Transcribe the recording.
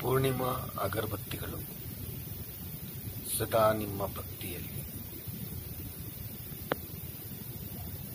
ಪೂರ್ಣಿಮಾ ಅಗರಬತ್ತಿಗಳು ಸದಾ ನಿಮ್ಮ ಭಕ್ತಿಯಲ್ಲಿ.